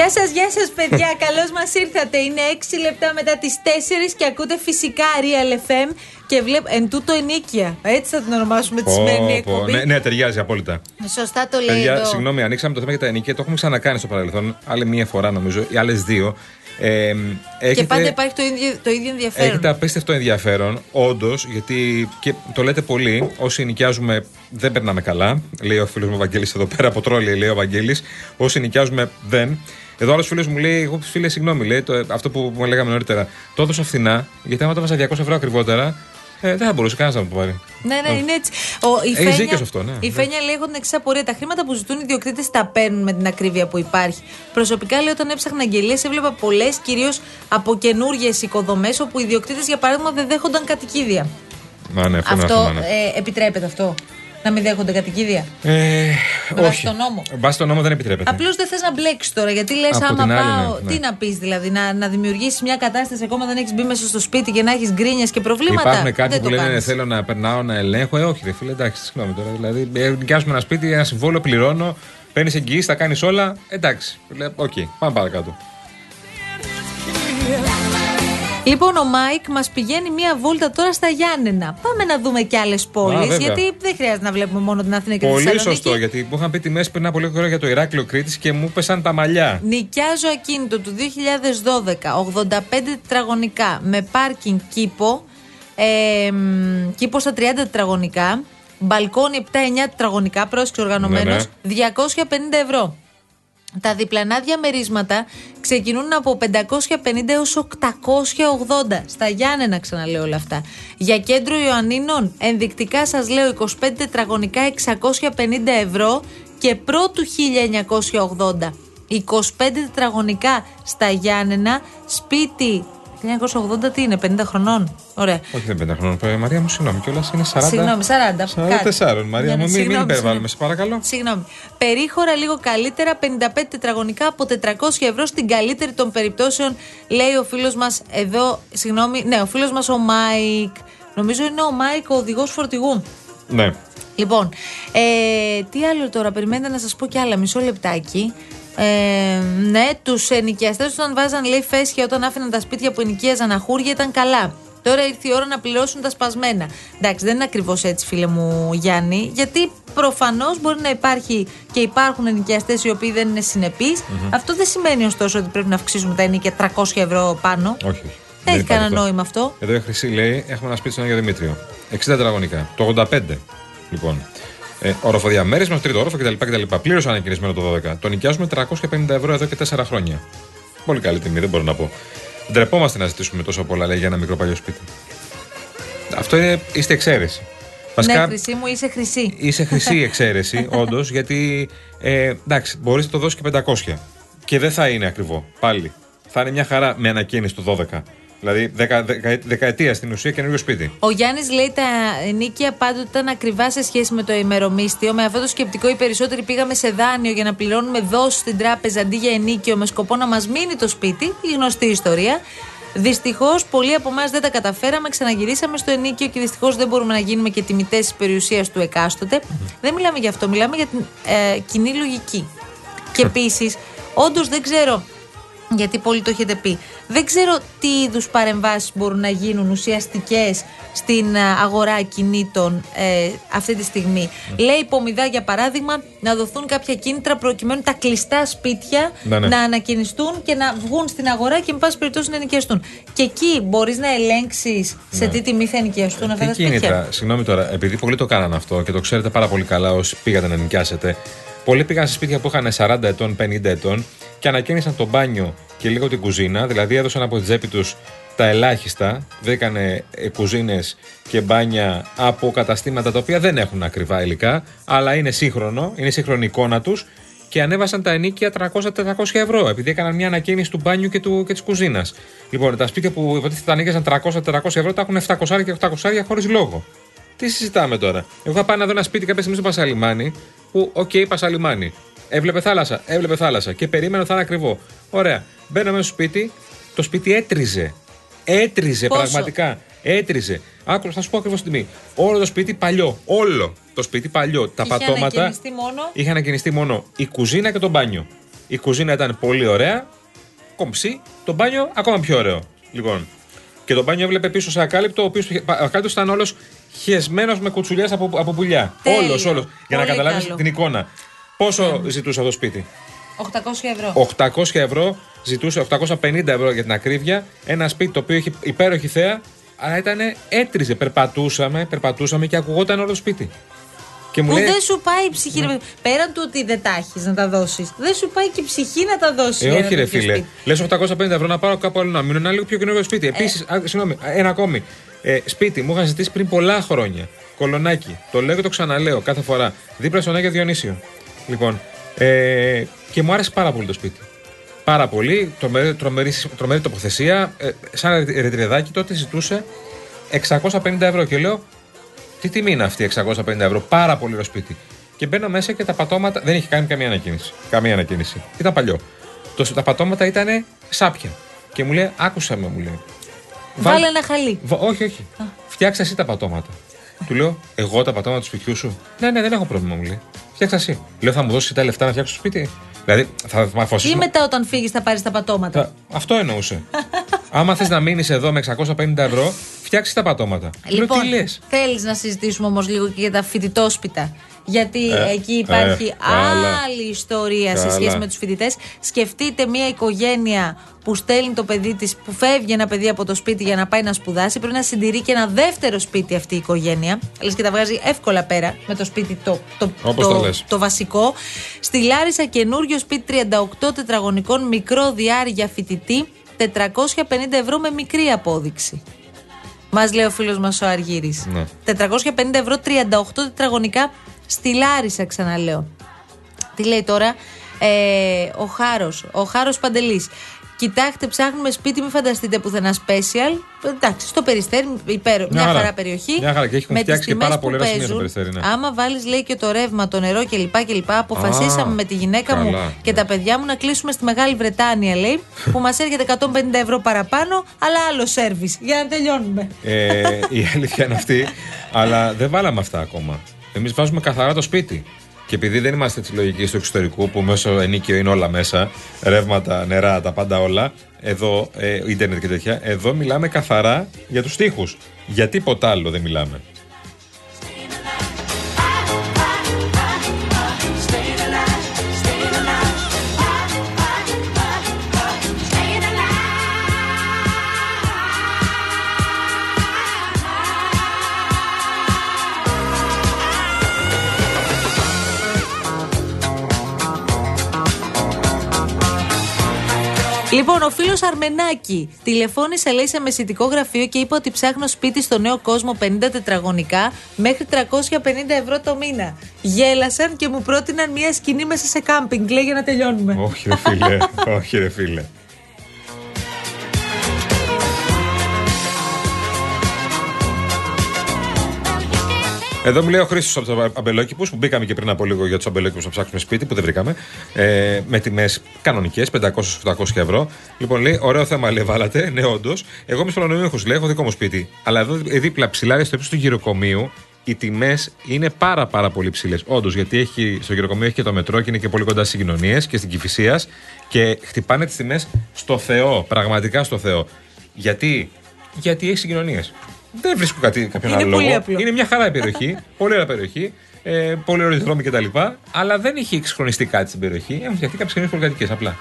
Γεια σας, γεια σας, παιδιά. Καλώς μας ήρθατε. Είναι 6 λεπτά μετά τις 4 και ακούτε φυσικά Real FM και βλέπω. Εν τούτο ενίκεια. Έτσι θα την ονομάσουμε τη σημερινή εκπομπή. Ναι, ναι, ταιριάζει απόλυτα. Σωστά το λέει. Παιδιά, εδώ. συγγνώμη, ανοίξαμε το θέμα για τα ενίκεια. Το έχουμε ξανακάνει στο παρελθόν. Άλλη μία φορά νομίζω, ή άλλες δύο. Ε, Και έχετε, πάντα υπάρχει το ίδιο, το ίδιο ενδιαφέρον. έχετε απίστευτο ενδιαφέρον, όντως, γιατί και το λέτε πολύ. Όσοι νοικιάζουμε δεν περνάμε καλά. Λέει ο φίλος μου Βαγγέλης εδώ πέρα από τρόλι, λέει ο Βαγγέλης. Όσοι νοικιάζουμε δεν. Εδώ άλλος φίλος μου λέει: Εγώ φίλε, συγγνώμη, λέει, το, αυτό που, που λέγαμε νωρίτερα. Το έδωσα φθηνά, γιατί άμα το έβαζα 200 ευρώ ακριβότερα, ε, δεν θα μπορούσε κανένας να μου το πάρει. Ναι, ναι, είναι έτσι. Ο, η Έχεις Φένια, δίκιο σε αυτό, ναι. Η Φένια λέει: Έχω την εξής απορία. Τα χρήματα που ζητούν οι ιδιοκτήτες τα παίρνουν με την ακρίβεια που υπάρχει. Προσωπικά λέει: Όταν έψαχνα αγγελίες, έβλεπα πολλές κυρίως από καινούριε οικοδομές όπου οι ιδιοκτήτες, για παράδειγμα, δεν δέχονταν κατοικίδια. Μα ναι, αυτό, είναι Αυτό θέμα, ναι. ε, επιτρέπεται αυτό. Να μην δέχονται κατοικίδια. Ε, Βάσει όχι. τον νόμο. Βάσει τον νόμο δεν επιτρέπεται. Απλώς δεν θες να μπλέξεις τώρα. Γιατί λες, Από άμα την άλλη, πάω. ναι, ναι. Τι να πεις δηλαδή, να, να δημιουργήσεις μια κατάσταση ακόμα δεν έχεις μπει μέσα στο σπίτι και να έχεις γκρίνιες και προβλήματα. Υπάρχουν κάποιοι δεν που το λένε κάνεις. θέλω να περνάω να ελέγχω. Ε, όχι, ρε φίλε, εντάξει, συγγνώμη τώρα. Δηλαδή, ε, νοικιάζουμε ένα σπίτι, ένα συμβόλαιο, πληρώνω, παίρνεις εγγυήσεις, τα κάνεις όλα. Εντάξει, λέει, οκ, πάμε παρακάτω. Λοιπόν, ο Μάικ μας πηγαίνει μία βόλτα τώρα στα Γιάννενα. Πάμε να δούμε και άλλες πόλεις. βέβαια. Γιατί δεν χρειάζεται να βλέπουμε μόνο την Αθήνα και τη Πολύ Θεσσαλονίκη. σωστό, γιατί μου είχαν πει τιμέ πριν από λίγο καιρό για το Ηράκλειο Κρήτης και μου πέσαν τα μαλλιά. Νοικιάζω ακίνητο του 2012, 85 τετραγωνικά, με πάρκινγκ κήπο, ε, μ, κήπο στα 30 τετραγωνικά, μπαλκόνι 7-9 τετραγωνικά, πρόσεξε οργανωμένος, Ναι, 250 ευρώ. Τα διπλανά διαμερίσματα ξεκινούν από 550 έως 880. Στα Γιάννενα ξαναλέω όλα αυτά. Για κέντρο Ιωαννίνων, ενδεικτικά σας λέω 25 τετραγωνικά 650 ευρώ και πρώτου 1980. 25 τετραγωνικά στα Γιάννενα, σπίτι 1980 τι είναι, 50 χρονών; Ωραία. Όχι, δεν πέντε χρόνων. Ε, Μαρία μου, συγγνώμη, κιόλας είναι 40. Συγγνώμη, 40. 44, Μαρία μου, μην, μην Συγγνώμη, υπερβάλλουμε, σε παρακαλώ. Συγγνώμη. Περίχωρα λίγο καλύτερα, 55 τετραγωνικά από 400 ευρώ στην καλύτερη των περιπτώσεων, λέει ο φίλος μας εδώ. Συγγνώμη, ναι, ο φίλος μας ο Μάικ. Νομίζω είναι ο Μάικ ο οδηγός φορτηγού. Ναι. Λοιπόν, ε, τι άλλο τώρα, περιμένετε να σας πω κι άλλα, μισό λεπτάκι. Ε, ναι, τους ενοικιαστές όταν βάζαν λέει φέσια όταν άφηναν τα σπίτια που ενοικίαζαν αχούρια ήταν καλά. Τώρα ήρθε η ώρα να πληρώσουν τα σπασμένα. Εντάξει, δεν είναι ακριβώς έτσι, φίλε μου Γιάννη, γιατί προφανώς μπορεί να υπάρχει και υπάρχουν ενοικιαστές οι οποίοι δεν είναι συνεπείς. Αυτό δεν σημαίνει ωστόσο ότι πρέπει να αυξήσουμε τα ενοικία 300 ευρώ πάνω. Όχι. όχι. Δεν έχει υπάρχει κανένα αυτό. νόημα αυτό. Εδώ η Χρυσή λέει: Έχουμε ένα σπίτι στον Άγιο Δημήτριο. 60 τετραγωνικά. Το 85. Λοιπόν. Ε, οροφοδιαμέρισμα στο τρίτο όροφο κτλ. κτλ. Πλήρω ανακοινισμένο το 12. Το νοικιάζουμε 350 ευρώ εδώ και 4 χρόνια. Πολύ καλή τιμή, δεν μπορώ να πω. Ντρεπόμαστε να ζητήσουμε τόσο πολλά λέει, για ένα μικρό παλιό σπίτι. Αυτό είναι, είστε εξαίρεση. Ναι, χρυσή μου, είσαι χρυσή. Είσαι χρυσή εξαίρεση, όντως, γιατί ε, εντάξει, μπορείς να το δώσεις και 500. Και δεν θα είναι ακριβό. Πάλι. Θα είναι μια χαρά με ανακαίνιση του 12. Δηλαδή, δεκα, δεκα, δεκαετία στην ουσία καινούριο σπίτι. Ο Γιάννης λέει τα ενίκια πάντοτε ήταν ακριβά σε σχέση με το ημερομίσθιο. Με αυτό το σκεπτικό, οι περισσότεροι πήγαμε σε δάνειο για να πληρώνουμε δόσει στην τράπεζα αντί για ενίκιο με σκοπό να μας μείνει το σπίτι. Η γνωστή ιστορία. Δυστυχώς, πολλοί από εμάς δεν τα καταφέραμε, ξαναγυρίσαμε στο ενίκιο και δυστυχώς δεν μπορούμε να γίνουμε και τιμητές της περιουσίας του εκάστοτε. Δεν μιλάμε για αυτό, μιλάμε για την ε, κοινή λογική. Και επίσης, όντως δεν ξέρω γιατί πολλοί το έχετε πει. Δεν ξέρω τι είδους παρεμβάσεις μπορούν να γίνουν ουσιαστικές στην ε, αγορά κινήτων ε, αυτή τη στιγμή. Λέει Πομιδά, για παράδειγμα, να δοθούν κάποια κίνητρα προκειμένου τα κλειστά σπίτια Ναι, ναι. να ανακαινιστούν και να βγουν στην αγορά και, με πάση περιπτώσει, να ενοικιαστούν. Και εκεί μπορείς να ελέγξεις σε τι τιμή θα ενοικιαστούν αυτά Τι τα σπίτια. κίνητρα, συγγνώμη τώρα, επειδή πολλοί το κάνανε αυτό και το ξέρετε πάρα πολύ καλά όσοι πήγατε να νοικιάσετε. Πολλοί πήγαν σε σπίτια που είχαν 40 ετών, 50 ετών και ανακαίνισαν το μπάνιο και λίγο την κουζίνα, δηλαδή έδωσαν από την τσέπη τους τα ελάχιστα, βρήκανε κουζίνες και μπάνια από καταστήματα τα οποία δεν έχουν ακριβά υλικά, αλλά είναι σύγχρονο, είναι σύγχρονη εικόνα τους και ανέβασαν τα ενίκια 300-400 ευρώ, επειδή έκαναν μια ανακαίνιση του μπάνιου και, του, και της κουζίνας. Λοιπόν, τα σπίτια που υποτίθεται τα νοίκιαζαν 300-400 ευρώ τα έχουν 700 και 800 χωρίς λόγο. Τι συζητάμε τώρα; Εγώ είχα πάει να δω ένα σπίτι κάποια στιγμή στο Πασαλιμάνι, που, οκ, Πασαλιμάνι. Έβλεπε θάλασσα, έβλεπε θάλασσα και περίμενε ότι θα είναι ακριβό. Ωραία. Μπαίνω μέσα στο σπίτι, το σπίτι έτριζε. Έτριζε Πόσο; πραγματικά. Έτριζε. Άκου, θα σου πω ακριβώς την τιμή. Όλο το σπίτι παλιό. Όλο το σπίτι παλιό. Τα Είχε πατώματα. ανακαινιστεί μόνο; Είχε ανακαινιστεί μόνο η κουζίνα και το μπάνιο. Η κουζίνα ήταν πολύ ωραία, κομψή, το μπάνιο ακόμα πιο ωραίο. Λοιπόν, και το μπάνιο έβλεπε πίσω σε ακάλυπτο, ο οποίος ακάλυπτος ήταν όλος χεσμένος με κουτσουλιές από, από πουλιά. Όλος, όλος. Για να καταλάβεις την εικόνα. Πόσο ζητούσε αυτό το σπίτι; 800 ευρώ. 800 ευρώ ζητούσε, 850 ευρώ για την ακρίβεια. Ένα σπίτι το οποίο έχει υπέροχη θέα, αλλά ήταν έτριζε. Περπατούσαμε, περπατούσαμε και ακουγόταν όλο το σπίτι. Και μου που λέει... δεν σου πάει η ψυχή. Ναι. Πέραν του ότι δεν τα έχεις να τα δώσεις, δεν σου πάει και η ψυχή να τα δώσει. Ε, όχι, ρε φίλε. Λες 850 ευρώ να πάρω κάπου άλλο να μείνω ένα λίγο πιο καινούργιο σπίτι. Ε. Επίσης, συγγνώμη, ένα ακόμη. Ε, σπίτι μου είχαν ζητήσει πριν πολλά χρόνια. Κολονάκι. Το λέω και το ξαναλέω κάθε φορά. Δίπλα στον Άγιο Διονύσιο. Λοιπόν, ε, και μου άρεσε πάρα πολύ το σπίτι. Πάρα πολύ. Τρομερή, τρομερή, τρομερή τοποθεσία. Ε, σαν ρετριδάκι τότε ζητούσε 650 ευρώ. Και λέω, τι τιμή είναι αυτή 650 ευρώ; Πάρα πολύ ωραίο σπίτι. Και μπαίνω μέσα και τα πατώματα. Δεν είχε κάνει καμία ανακοίνηση. Καμία ανακοίνηση. Ήταν παλιό. Το, τα πατώματα ήταν σάπια. Και μου λέει, άκουσα με, μου λέει. Βάλε ένα χαλί. όχι, όχι. Φτιάξε εσύ τα πατώματα. Του λέω, Εγώ τα πατώματα του σπιτιού σου. Ναι, ναι, δεν έχω πρόβλημα, μου λέει. Φτιάξε εσύ. Λέω, θα μου δώσεις τα λεφτά να φτιάξω το σπίτι. Δηλαδή, θα με Ή μετά όταν φύγεις θα πάρεις τα πατώματα; Αυτό εννοούσε. Άμα θες να μείνεις εδώ με 650 ευρώ, φτιάξεις τα πατώματα. Λοιπόν, θέλεις να συζητήσουμε όμως λίγο και για τα φοιτητόσπιτα. Γιατί ε, εκεί υπάρχει ε, άλλη ιστορία σε σχέση με τους φοιτητές. Σκεφτείτε μια οικογένεια που στέλνει το παιδί της, που φεύγει ένα παιδί από το σπίτι για να πάει να σπουδάσει. Πρέπει να συντηρεί και ένα δεύτερο σπίτι αυτή η οικογένεια. Λες και τα βγάζει εύκολα πέρα με το σπίτι το, το, το, το, βασικό. Στη Λάρισα καινούριο σπίτι 38 τετραγωνικών μικρό διάρκεια φοιτητή 450 ευρώ με μικρή απόδειξη. Μας λέει ο φίλος μας ο Αργύρης. Ναι. 450 ευρώ 38 τετραγωνικά στη Λάρισα, ξαναλέω. Τι λέει τώρα; Ε, ο Χάρος, ο Χάρος Παντελής. Κοιτάξτε, ψάχνουμε σπίτι, μην φανταστείτε πουθενά special. Εντάξει, στο περιστέρι, υπέρ, μια, χαρά, χαρά περιοχή. Μια χαρά και έχουν με φτιάξει και πάρα πολύ σημεία στο περιστέρι. Ναι. Άμα βάλεις, λέει και το ρεύμα, το νερό κλπ. κλπ αποφασίσαμε με τη γυναίκα καλά. μου και τα παιδιά μου να κλείσουμε στη Μεγάλη Βρετάνια, λέει, που μας έρχεται 150 ευρώ παραπάνω, αλλά άλλο σερβι. Για να τελειώνουμε. Ε, η αλήθεια είναι αυτή, αλλά δεν βάλαμε αυτά ακόμα. Εμείς βάζουμε καθαρά το σπίτι. Και επειδή δεν είμαστε της λογικής του εξωτερικού που μέσω ενίκιο είναι όλα μέσα, ρεύματα, νερά, τα πάντα όλα, εδώ, ε, ίντερνετ και τέτοια, εδώ μιλάμε καθαρά για τους τοίχου. Για τίποτα άλλο δεν μιλάμε. Λοιπόν, ο φίλος Αρμενάκη τηλεφώνησε, λέει, σε μεσητικό γραφείο και είπε ότι ψάχνω σπίτι στο νέο κόσμο 50 τετραγωνικά μέχρι 350 ευρώ το μήνα. Γέλασαν και μου πρότειναν μια σκηνή μέσα σε κάμπινγκ, λέει, για να τελειώνουμε. Όχι, ρε φίλε. Όχι, ρε φίλε. Εδώ μου λέει ο Χρήστος από του αμπελόκηπους που μπήκαμε και πριν από λίγο για τους αμπελόκηπους να ψάξουμε σπίτι που δεν βρήκαμε. Ε, με τιμές κανονικές, 500-800 ευρώ. Λοιπόν, λέει, ωραίο θέμα λέει, βάλατε. Ναι, όντως. Εγώ είμαι προνομίουχο, λέει, έχω δικό μου σπίτι. Αλλά εδώ δίπλα ψηλά στο ύψος του γυροκομείου οι τιμές είναι πάρα πάρα πολύ ψηλές. Όντως, γιατί έχει, στο γυροκομείο έχει και το μετρό και είναι και πολύ κοντά στις κοινωνίε και στην Κυφυσίας και χτυπάνε τις τιμές στο Θεό, πραγματικά στο Θεό. Γιατί, γιατί έχει συγκοινωνίες. Δεν βρίσκω κάτι, κάποιον άλλο λόγο. Είναι μια χαρά η περιοχή. πολύ ωραία περιοχή. Ε, πολύ ωραίοι δρόμοι κτλ. Αλλά δεν έχει εξχρονιστεί κάτι στην περιοχή. Έχουν φτιαχτεί κάποιες καινούριε πολυκατοικίε απλά.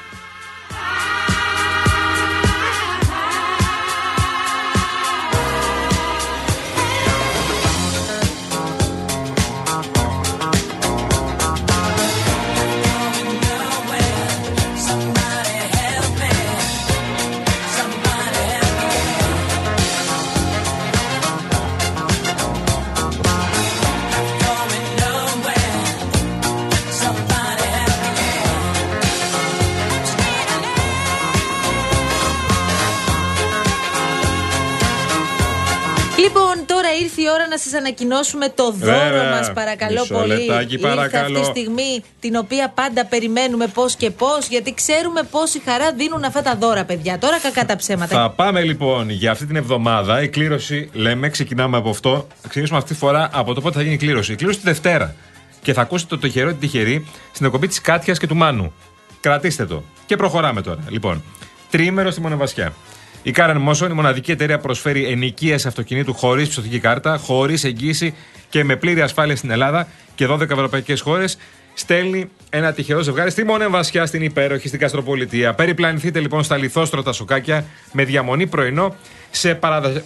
Να σας ανακοινώσουμε το δώρο μας, παρακαλώ Μισό πολύ. Λεπτάκι, παρακαλώ. Ήρθε αυτή τη στιγμή την οποία πάντα περιμένουμε πώς και πώς, γιατί ξέρουμε πόση χαρά δίνουν αυτά τα δώρα, παιδιά. Τώρα κακά τα ψέματα. Θα πάμε λοιπόν για αυτή την εβδομάδα. Η κλήρωση, λέμε, ξεκινάμε από αυτό. Θα ξεκινήσουμε αυτή τη φορά από το πότε θα γίνει η κλήρωση. Η κλήρωση τη Δευτέρα. Και θα ακούσετε το τυχερό ή τη τυχερή στην εκπομπή της Κάτιας και του Μάνου. Κρατήστε το. Και προχωράμε τώρα. Λοιπόν, τρίμερο στη Μονεβασιά. Η Karen Motion, η μοναδική εταιρεία που προσφέρει ενοικίαση αυτοκινήτου χωρίς ψωθική κάρτα, χωρίς εγγύηση και με πλήρη ασφάλεια στην Ελλάδα και 12 ευρωπαϊκές χώρες, στέλνει ένα τυχερό ζευγάρι στη Μονεβασιά, στην υπέροχη, στην Καστροπολιτεία. Περιπλανηθείτε λοιπόν στα λιθόστρωτα σοκάκια με διαμονή πρωινό σε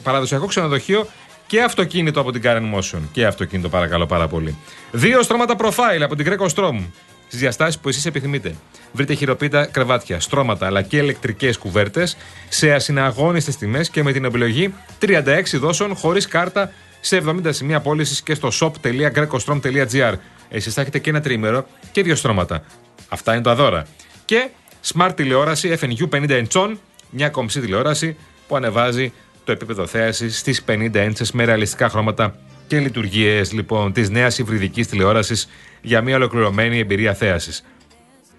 παραδοσιακό ξενοδοχείο και αυτοκίνητο από την Karen Motion. Και αυτοκίνητο, παρακαλώ πάρα πολύ. Δύο στρώματα profile από την Greco Strom στι διαστάσεις που εσείς επιθυμείτε. Βρείτε χειροποίητα κρεβάτια, στρώματα αλλά και ηλεκτρικές κουβέρτες σε ασυναγώνιστε τιμές και με την επιλογή 36 δόσεων χωρίς κάρτα σε 70 σημεία πώλησης και στο shop.grecostrom.gr. Εσείς θα έχετε και ένα τρίμερο και δύο στρώματα. Αυτά είναι τα δώρα. Και smart τηλεόραση FNU 50 inch, μια κομψή τηλεόραση που ανεβάζει το επίπεδο θέασης στις 50 inches με ρεαλιστικά χρώματα και λειτουργίες λοιπόν της νέας υβριδικής τηλεόρασης για μια ολοκληρωμένη εμπειρία θέασης.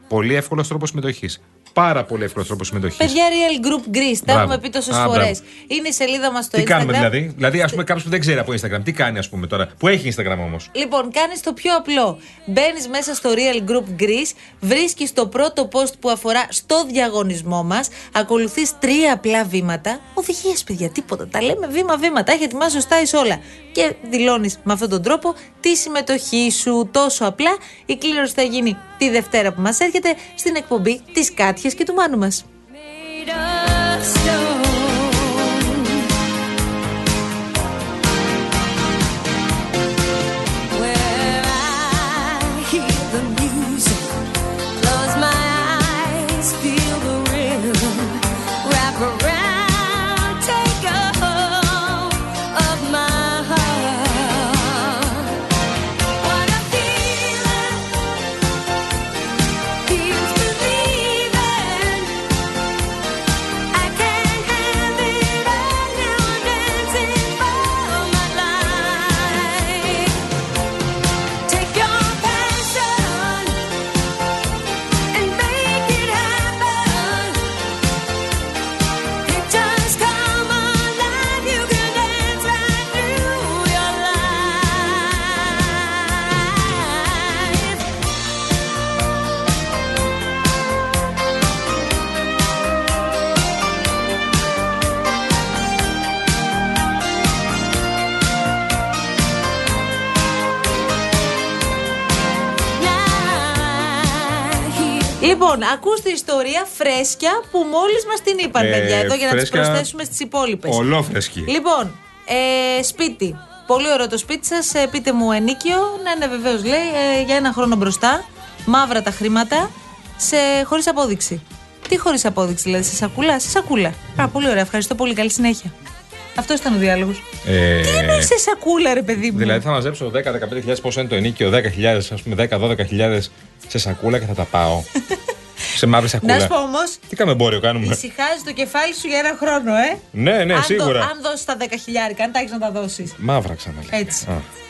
Πολύ εύκολος τρόπος συμμετοχής πάρα πολύ εύκολος τρόπος συμμετοχής. Παιδιά, Real Group Greece, τα έχουμε πει τόσες φορές. Είναι η σελίδα μας στο τι Instagram. Τι κάνουμε δηλαδή; Δηλαδή, ας πούμε, κάποιος που δεν ξέρει από Instagram, τι κάνει, ας πούμε τώρα, που έχει Instagram όμως; Λοιπόν, κάνεις το πιο απλό. Μπαίνεις μέσα στο Real Group Greece, βρίσκεις το πρώτο post που αφορά στο διαγωνισμό μας, ακολουθείς τρία απλά βήματα. Οδηγίες, παιδιά, τίποτα. Τα λέμε βήμα-βήμα. Τα έχει ετοιμάσει ο Στάις όλα. Και δηλώνεις με αυτόν τον τρόπο τη συμμετοχή σου τόσο απλά. Η κλήρωση θα γίνει τη Δευτέρα που μας έρχεται στην εκπομπή της Κάτιας και του Μάνου μας. Λοιπόν, ακούστε ιστορία φρέσκια που μόλις μας την είπαν, ε, παιδιά, εδώ για να τις προσθέσουμε στις υπόλοιπες. Ολόφρεσκη. Λοιπόν, ε, σπίτι. Πολύ ωραίο το σπίτι σας. Ε, πείτε μου ενίκιο. Ναι, ναι, βεβαίως λέει. Ε, για ένα χρόνο μπροστά. Μαύρα τα χρήματα. Σε, χωρίς απόδειξη. Τι χωρίς απόδειξη, δηλαδή, σε σακούλα. Σε σακούλα. Α, πολύ ωραία. Ευχαριστώ πολύ. Καλή συνέχεια. Αυτός ήταν ο διάλογος. Ε, Τι είναι σε σακούλα, ρε παιδί μου; Δηλαδή θα μαζέψω 10-15.000 πόσο είναι το ενίκιο, 10.000, ας πούμε 10-12.000 σε σακούλα και θα τα πάω. σε μαύρη σακούλα. Να σου πω όμως. Τι κάνουμε εμπόριο κάνουμε; Ησυχάζει το κεφάλι σου για ένα χρόνο, ε. Ναι, ναι, αν σίγουρα. αν δώσεις τα 10.000, αν τα έχεις να τα δώσεις. Μαύρα ξανά. Έτσι. Α.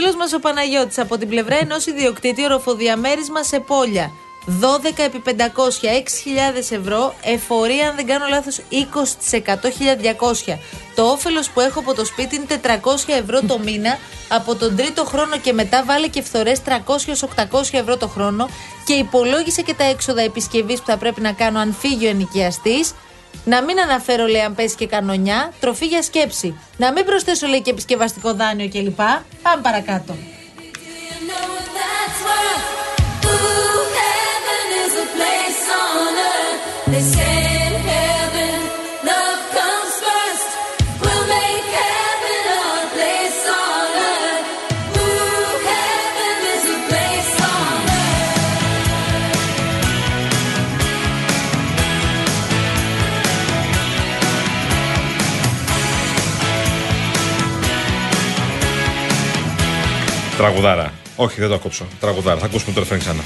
φίλος μας ο Παναγιώτης από την πλευρά ενός ιδιοκτήτη οροφοδιαμέρισμα σε πόλια. 12 επί 500, 6.000 ευρώ, εφορία αν δεν κάνω λάθος 20% 1.200. Το όφελος που έχω από το σπίτι είναι 400 ευρώ το μήνα, από τον τρίτο χρόνο και μετά βάλε και φθορές 300-800 ευρώ το χρόνο και υπολόγισε και τα έξοδα επισκευής που θα πρέπει να κάνω αν φύγει ο ενοικιαστής να μην αναφέρω, λέει, αν πέσει και κανονιά. Τροφή για σκέψη. Να μην προσθέσω, λέει, και επισκευαστικό δάνειο κλπ. Πάμε παρακάτω. Τραγουδάρα. Όχι, δεν το ακόψω. Τραγουδάρα. Θα ακούσουμε το ρεφρέν ξανά.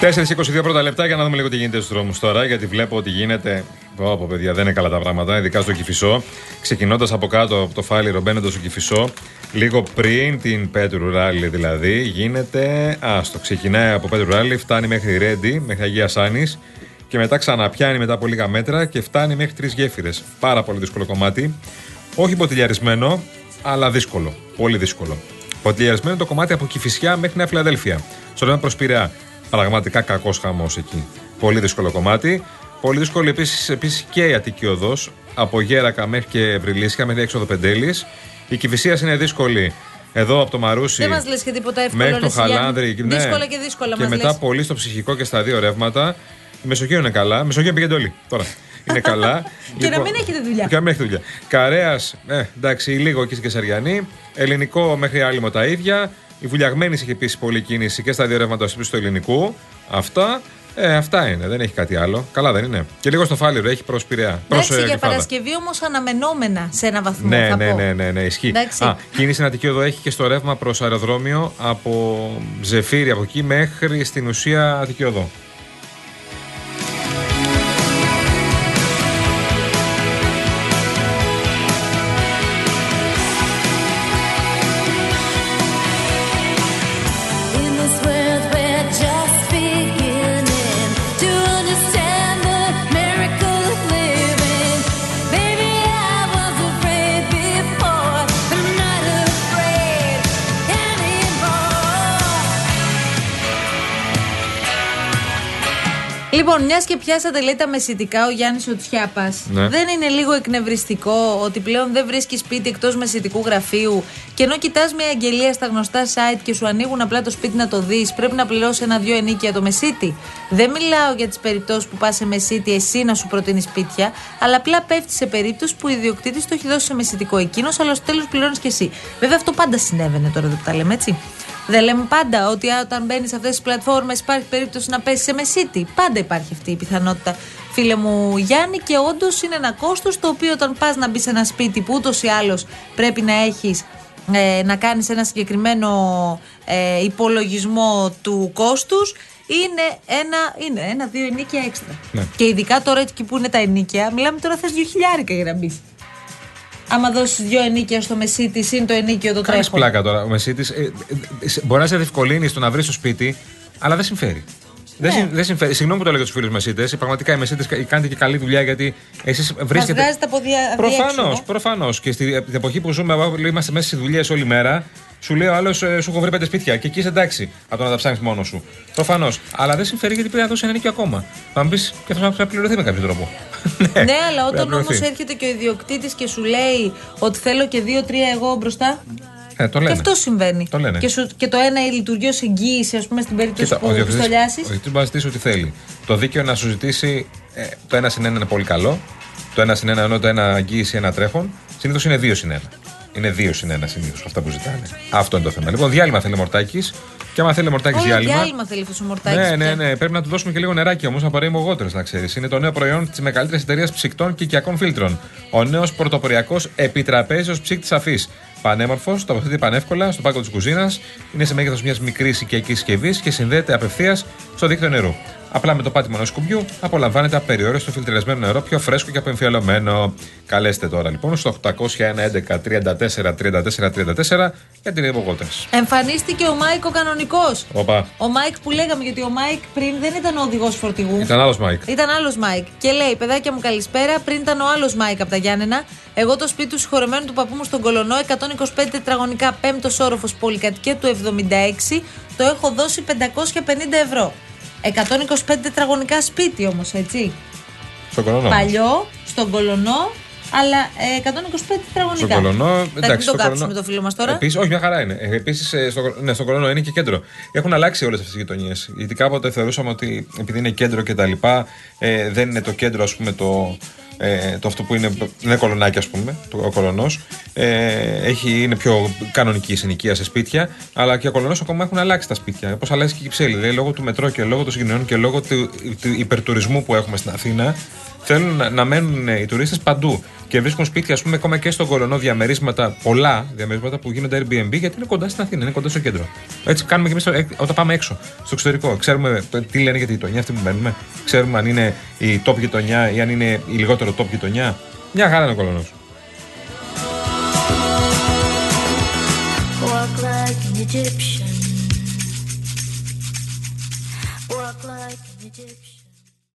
4-22 πρώτα λεπτά για να δούμε λίγο τι γίνεται στους δρόμους τώρα. Γιατί βλέπω ότι γίνεται. Πω, παιδιά, δεν είναι καλά τα πράγματα, ειδικά στο Κυφισό. Ξεκινώντας από κάτω από το φάληρο, μπαίνοντα στο Κυφισό, λίγο πριν την Πέτρου Ράλι δηλαδή, γίνεται. Άστο, ξεκινάει από Πέτρου Ράλι, φτάνει μέχρι Ρέντι, μέχρι Αγία Σάνης και μετά ξαναπιάνει μετά από λίγα μέτρα και φτάνει μέχρι τρεις γέφυρες. Πάρα πολύ δύσκολο κομμάτι. Όχι ποτηλιαρισμένο, αλλά δύσκολο. Πολύ δύσκολο. Ποτηλιαρισμένο το κομμάτι από Κυφυσιά μέχρι Νέα Φιλαδέλφια. Στο λέμε προς Πειραιά. Πραγματικά κακός χαμός εκεί. Πολύ δύσκολο κομμάτι. Πολύ δύσκολο επίσης επίσης και η Αττική Οδός. Από Γέρακα μέχρι και Ευρυλίσια, μέχρι έξοδο Πεντέλης. Η Κυφυσίας είναι δύσκολη. Εδώ από το Μαρούσι. Δεν μας λες και τίποτα εύκολο. Μέχρι το Χαλάνδρη. Ναι. Δύσκολα και δύσκολα Και μετά λες. πολύ στο ψυχικό και στα δύο ρεύματα. Η Μεσογείο είναι καλά. Η Μεσογείο πήγαινε όλοι. Τώρα. Είναι καλά. και λοιπόν, να μην έχετε δουλειά. Και να μην έχετε δουλειά. Καρέας, ε, εντάξει, λίγο εκεί στην Κεσαριανή. Ελληνικό μέχρι άλυμο τα ίδια. Η Βουλιαγμένης είχε επίσης πολλή κίνηση και στα δύο ρεύματα του ελληνικού. Αυτά. Ε, αυτά είναι, δεν έχει κάτι άλλο. Καλά δεν είναι. Και λίγο στο φάληρο έχει προς Πειραιά. Εντάξει, προς, για Παρασκευή όμως αναμενόμενα σε ένα βαθμό. Ναι, θα ναι, πω. ναι, ναι, ναι, ισχύει. Α, κίνηση Αττική εδώ έχει και στο ρεύμα προς αεροδρόμιο από Ζεφύρι από εκεί μέχρι στην ουσία Αττική οδό. Λοιπόν, μιας και πιάσατε λέει τα μεσητικά ο Γιάννης Οτσιάπα, ναι. δεν είναι λίγο εκνευριστικό ότι πλέον δεν βρίσκεις σπίτι εκτός μεσητικού γραφείου και ενώ κοιτάς μια αγγελία στα γνωστά site και σου ανοίγουν απλά το σπίτι να το δεις, πρέπει να πληρώσεις ένα-δυο ενίκια το μεσίτη. Δεν μιλάω για τις περιπτώσεις που πας σε μεσίτη εσύ να σου προτείνεις σπίτια, αλλά απλά πέφτει σε περίπτωση που ο ιδιοκτήτης το έχει δώσει σε μεσητικό εκείνος, αλλά στο τέλος πληρώνεις και εσύ. Βέβαια αυτό πάντα συνέβαινε τώρα που τα λέμε έτσι. Δεν λέμε πάντα ότι όταν μπαίνεις σε αυτές τις πλατφόρμες υπάρχει περίπτωση να πέσεις σε μεσίτη. Πάντα υπάρχει αυτή η πιθανότητα, φίλε μου Γιάννη, και όντως είναι ένα κόστος το οποίο όταν πας να μπεις σε ένα σπίτι που ούτως ή άλλως πρέπει να έχεις ε, να κάνεις ένα συγκεκριμένο ε, υπολογισμό του κόστους, είναι ένα, είναι ένα-δύο ενίκια έξτρα. Ναι. Και ειδικά τώρα εκεί που είναι τα ενίκια, μιλάμε τώρα θες δύο χιλιάρικα για να μπεις άμα δώσεις δύο ενίκια στο Μεσίτη, συν το ενίκιο το τρέχον. Κάνει πλάκα τώρα. Ο Μεσίτης ε, ε, μπορεί να σε διευκολύνει στο να βρεις το σπίτι, αλλά δεν συμφέρει. Ναι. Δεν, δεν συμφέρει. Συγγνώμη που το λέω για τους φίλους Μεσίτε. Πραγματικά οι Μεσίτε κάνετε και καλή δουλειά γιατί εσείς βρίσκετε. Μα βγάζετε από δια... Προφανώ, προφανώς. Και στην εποχή που ζούμε, είμαστε μέσα σε δουλειές όλη μέρα. Σου λέει ο άλλος, ε, σου έχω βρει πέντε σπίτια και εκεί είσαι εντάξει από το να τα ψάχνει μόνος σου. Προφανώς. Αλλά δεν συμφέρει γιατί πρέπει να δώσει ένα νίκιο ακόμα. Θα μου πεις και θα να πληρωθεί με κάποιο τρόπο. ναι, ναι, αλλά όταν όμως έρχεται και ο ιδιοκτήτης και σου λέει ότι θέλω και δύο-τρία εγώ μπροστά. Ε, το λένε. Και αυτό συμβαίνει. Το λένε. Και, σου, και το ένα λειτουργεί ως εγγύηση, ας πούμε, στην περίπτωση Κοίτα, που πιστολιάσει. Ο ιδιοκτήτη μπορεί να ζητήσει ό,τι θέλει. Το δίκαιο να σου ζητήσει ε, το ένα συν ένα είναι πολύ καλό. Το ένα συν ένα ενώ το ένα εγγύηση, ένα τρέχον. Συνήθως είναι δύο συν ένα. Είναι δύο συν ένα συνήθως αυτά που ζητάνε. Αυτό είναι το θέμα. Λοιπόν, διάλειμμα θέλει Μορτάκης. Και άμα θέλει Μορτάκης διάλειμμα. διάλειμμα θέλει ο Μορτάκης. Ναι, ναι, ναι. Πρέπει να του δώσουμε και λίγο νεράκι όμως από Rainbow Waters, να ξέρεις. Είναι το νέο προϊόν της μεγαλύτερης εταιρείας ψυκτών και οικιακών φίλτρων. Ο νέος πρωτοποριακός επιτραπέζιος ψύκτης αφής. Πανέμορφος, τοποθετείται πανεύκολα στο πάγκο της κουζίνας. Είναι σε μέγεθος μιας μικρής οικιακής συσκευής και συνδέεται απευθείας στο δίκτυο νερού. Απλά με το πάτημα ενό κουμπιού απολαμβάνετε απεριόριστο φιλτρεσμένο νερό πιο φρέσκο και απεμφιαλωμένο. Καλέστε τώρα λοιπόν στο 801 11 34 34 34 για την Waters. Εμφανίστηκε ο Μάικ ο κανονικός. Οπα. Ο Μάικ που λέγαμε γιατί ο Μάικ πριν δεν ήταν ο οδηγός φορτηγού. Ήταν άλλος Μάικ. Ήταν άλλος Μάικ. Και λέει, παιδάκια μου καλησπέρα, πριν ήταν ο άλλος Μάικ από τα Γιάννενα. Εγώ το σπίτι του συγχωρεμένου του παππού μου στον Κολωνό, 125 τετραγωνικά, πέμπτος όροφος πολυκατοικία του 76, το έχω δώσει 550 ευρώ. 125 τετραγωνικά σπίτι όμως, έτσι. Στον Κολωνό. Παλιό, στον Κολωνό, αλλά ε, 125 τετραγωνικά. Στον Κολονό, εντάξει. Δεν το κάψουμε το φίλο μας τώρα. Επίσης, όχι, μια χαρά είναι. Ε, Επίσης, στο, ναι, στον Κολονό είναι και κέντρο. Έχουν αλλάξει όλες αυτές τι γειτονιέ. Γιατί κάποτε θεωρούσαμε ότι επειδή είναι κέντρο κτλ. Ε, δεν είναι το κέντρο, ας πούμε, το, ε, το αυτό που είναι, είναι κολονάκι, ας πούμε, το, ο κολονός. Ε, έχει, είναι πιο κανονική η συνοικία σε σπίτια, αλλά και ο Κολονός ακόμα έχουν αλλάξει τα σπίτια. Όπως αλλάζει και η Κυψέλη. Δηλαδή, λόγω του μετρό και λόγω των συγκοινωνιών και λόγω του, του υπερτουρισμού που έχουμε στην Αθήνα, θέλουν να, να μένουν οι τουρίστες παντού και βρίσκουν σπίτια, ας πούμε, ακόμα και στον Κολονό διαμερίσματα, πολλά διαμερίσματα που γίνονται Airbnb γιατί είναι κοντά στην Αθήνα, είναι κοντά στο κέντρο. Έτσι κάνουμε και εμείς όταν πάμε έξω, στο εξωτερικό. Ξέρουμε τι λένε για τη γειτονιά αυτή που μένουμε. Ξέρουμε αν είναι η top γειτονιά ή αν είναι η λιγότερο top γειτονιά. Μια χαρά είναι ο Κολονό. Egyptian